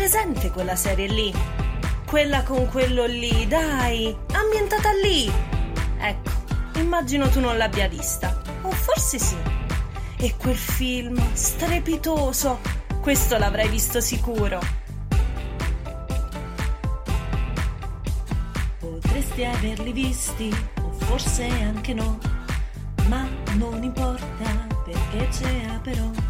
presente quella serie lì? Quella con quello lì, dai, ambientata lì. Ecco, immagino tu non l'abbia vista. O forse sì. E quel film strepitoso, questo l'avrai visto sicuro. Potresti averli visti, o forse anche no, ma non importa perché c'è però.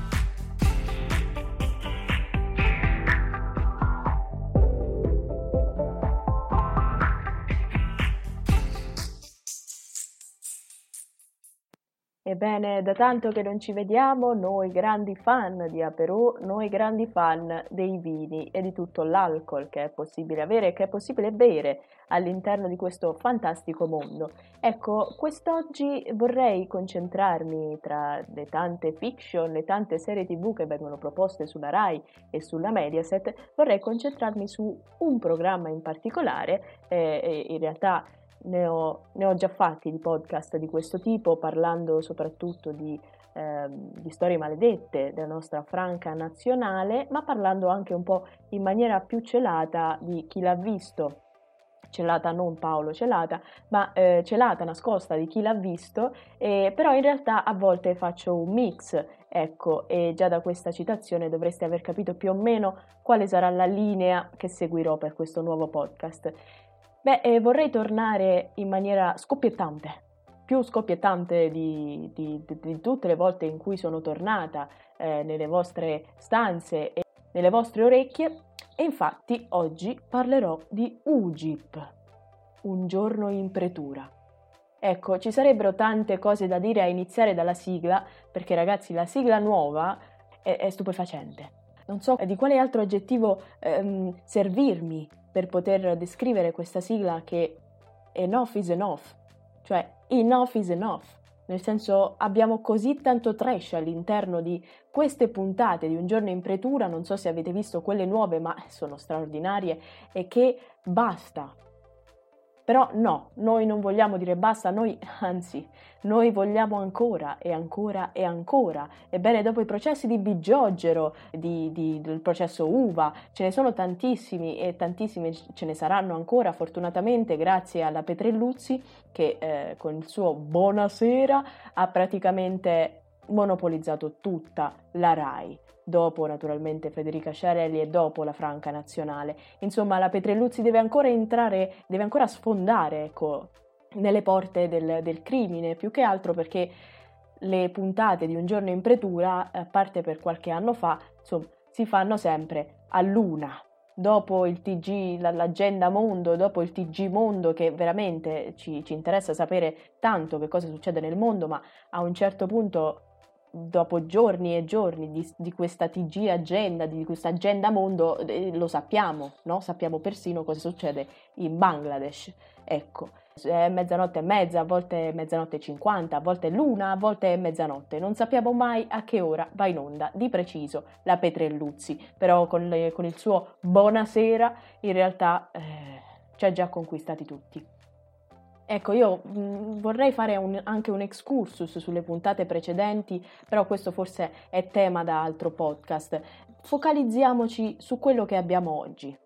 Ebbene, da tanto che non ci vediamo, noi grandi fan di Aperù, noi grandi fan dei vini e di tutto l'alcol che è possibile avere e che è possibile bere all'interno di questo fantastico mondo. Ecco, quest'oggi vorrei concentrarmi tra le tante fiction, le tante serie tv che vengono proposte sulla RAI e sulla Mediaset, vorrei concentrarmi su un programma in particolare, eh, in realtà ne ho, ne ho, già fatti di podcast di questo tipo, parlando soprattutto di, eh, di, storie maledette della nostra franca nazionale, ma parlando anche un po' in maniera più celata di chi l'ha visto. Celata non Paolo Celata, ma eh, celata nascosta di chi l'ha visto, eh, però in realtà a volte faccio un mix, ecco, e già da questa citazione dovreste aver capito più o meno quale sarà la linea che seguirò per questo nuovo podcast. Beh, eh, vorrei tornare in maniera scoppiettante, più scoppiettante di, di, di, di, tutte le volte in cui sono tornata eh, nelle vostre stanze e nelle vostre orecchie. E infatti oggi parlerò di UGIP, un giorno in pretura. Ecco, ci sarebbero tante cose da dire a iniziare dalla sigla, perché ragazzi la sigla nuova è, è stupefacente. Non so di quale altro aggettivo ehm, servirmi per poter descrivere questa sigla che enough is enough, cioè enough is enough, nel senso abbiamo così tanto trash all'interno di queste puntate di un giorno in pretura, non so se avete visto quelle nuove, ma sono straordinarie, e che basta, però no, noi non vogliamo dire basta, noi anzi, noi vogliamo ancora e ancora e ancora. Ebbene, dopo i processi di Bigiogero, di, di, del processo Uva, ce ne sono tantissimi e tantissimi ce ne saranno ancora, fortunatamente grazie alla Petrelluzzi che eh, con il suo Buonasera ha praticamente monopolizzato tutta la RAI dopo naturalmente Federica Sciarelli e dopo la Franca Nazionale. Insomma, la Petrelluzzi deve ancora entrare, deve ancora sfondare, ecco, nelle porte del, del crimine, più che altro perché le puntate di Un giorno in pretura, a parte per qualche anno fa, insomma, si fanno sempre a luna. Dopo il TG, l'agenda mondo, dopo il TG mondo che veramente ci, ci interessa sapere tanto che cosa succede nel mondo, ma a un certo punto dopo giorni e giorni di, di, questa TG agenda, di questa agenda mondo, eh, lo sappiamo, no? sappiamo persino cosa succede in Bangladesh. Ecco, è mezzanotte e mezza, a volte è mezzanotte e cinquanta, a volte è l'una, a volte è mezzanotte. Non sappiamo mai a che ora va in onda di preciso la Petrelluzzi, però con, le, con il suo buonasera in realtà eh, ci ha già conquistati tutti. Ecco, io mm, vorrei fare un, anche un excursus sulle puntate precedenti, però questo forse è tema da altro podcast. Focalizziamoci su quello che abbiamo oggi.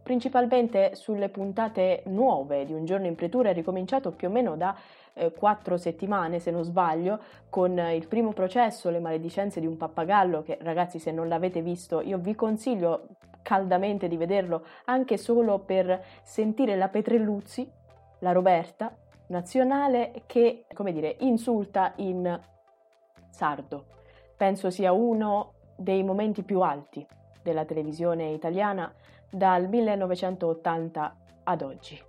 Principalmente sulle puntate nuove di Un giorno in pretura, ricominciato più o meno da eh, quattro settimane, se non sbaglio, con il primo processo, Le maledicenze di un pappagallo, che ragazzi se non l'avete visto io vi consiglio caldamente di vederlo, anche solo per sentire la Petrelluzzi la Roberta nazionale che, come dire, insulta in sardo. Penso sia uno dei momenti più alti della televisione italiana dal 1980 ad oggi.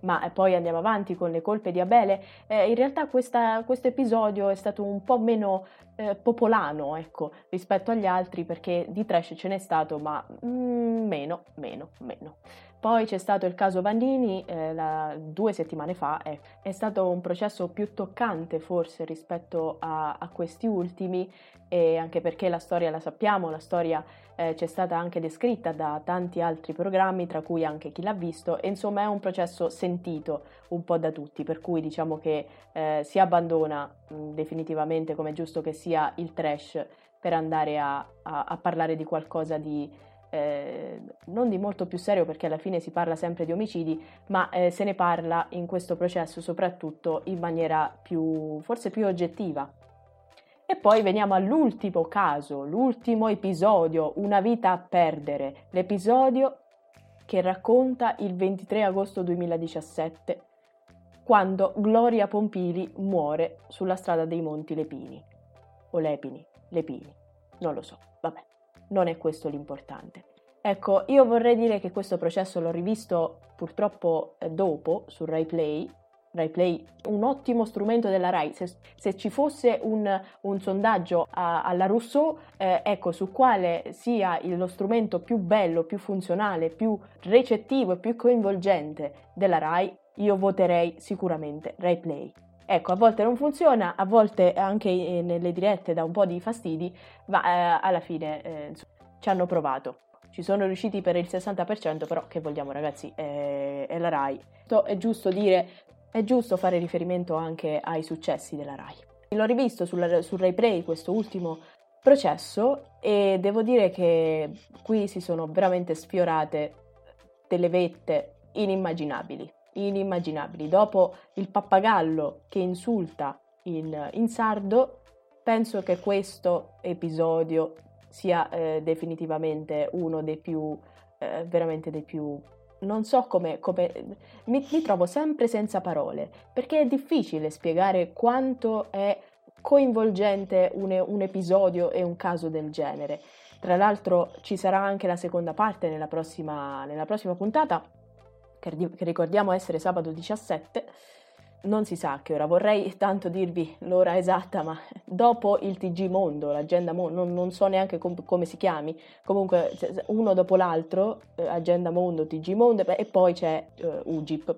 Ma poi andiamo avanti con le colpe di Abele. Eh, in realtà questo episodio è stato un po' meno eh, popolano, ecco, rispetto agli altri perché di trash ce n'è stato, ma mm, meno, meno, meno. Poi c'è stato il caso Vannini eh, la, due settimane fa, eh, è stato un processo più toccante forse rispetto a, a questi ultimi, anche perché la storia la sappiamo, la storia eh, c'è stata anche descritta da tanti altri programmi, tra cui anche chi l'ha visto, e insomma è un processo sentito un po' da tutti, per cui diciamo che eh, si abbandona mh, definitivamente, come è giusto che sia, il trash per andare a, a, a parlare di qualcosa di eh, non di molto più serio perché alla fine si parla sempre di omicidi, ma eh, se ne parla in questo processo soprattutto in maniera più, forse più oggettiva. E poi veniamo all'ultimo caso, l'ultimo episodio, Una vita a perdere, l'episodio che racconta il 23 agosto 2017 quando Gloria Pompili muore sulla strada dei Monti Lepini. O Lepini, Lepini, non lo so, vabbè, non è questo l'importante. Ecco, io vorrei dire che questo processo l'ho rivisto purtroppo eh, dopo su Rai Play. Rai Play, un ottimo strumento della Rai. Se, se ci fosse un, un sondaggio a, alla Rousseau, eh, ecco, su quale sia lo strumento più bello, più funzionale, più recettivo e più coinvolgente della Rai, io voterei sicuramente RaiPlay. Ecco, a volte non funziona, a volte anche eh, nelle dirette dà un po' di fastidi, ma eh, alla fine eh, ci hanno provato. Ci sono riusciti per il 60%, però che vogliamo ragazzi, è, è la RAI. È giusto dire, è giusto fare riferimento anche ai successi della RAI. L'ho rivisto sul, sul RaiPlay questo ultimo processo e devo dire che qui si sono veramente sfiorate delle vette inimmaginabili inimmaginabili. Dopo il pappagallo che insulta in, in sardo, penso che questo episodio sia eh, definitivamente uno dei più, eh, veramente dei più non so come, come mi, mi, trovo sempre senza parole perché è difficile spiegare quanto è coinvolgente un, un, episodio e un caso del genere. Tra l'altro ci sarà anche la seconda parte nella prossima, nella prossima puntata che, ricordiamo essere sabato 17, non si sa che ora, vorrei tanto dirvi l'ora esatta, ma dopo il TG Mondo, l'agenda Mondo, non, non so neanche com- come si chiami, comunque uno dopo l'altro, eh, agenda Mondo, TG Mondo e poi c'è eh, UGIP.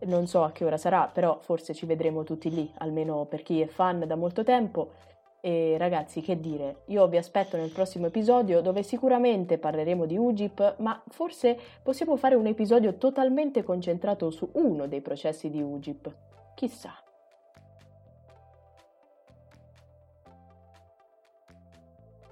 Non so a che ora sarà, però forse ci vedremo tutti lì, almeno per chi è fan da molto tempo. E ragazzi, che dire, io vi aspetto nel prossimo episodio dove sicuramente parleremo di UGIP, ma forse possiamo fare un episodio totalmente concentrato su uno dei processi di UGIP. Chissà.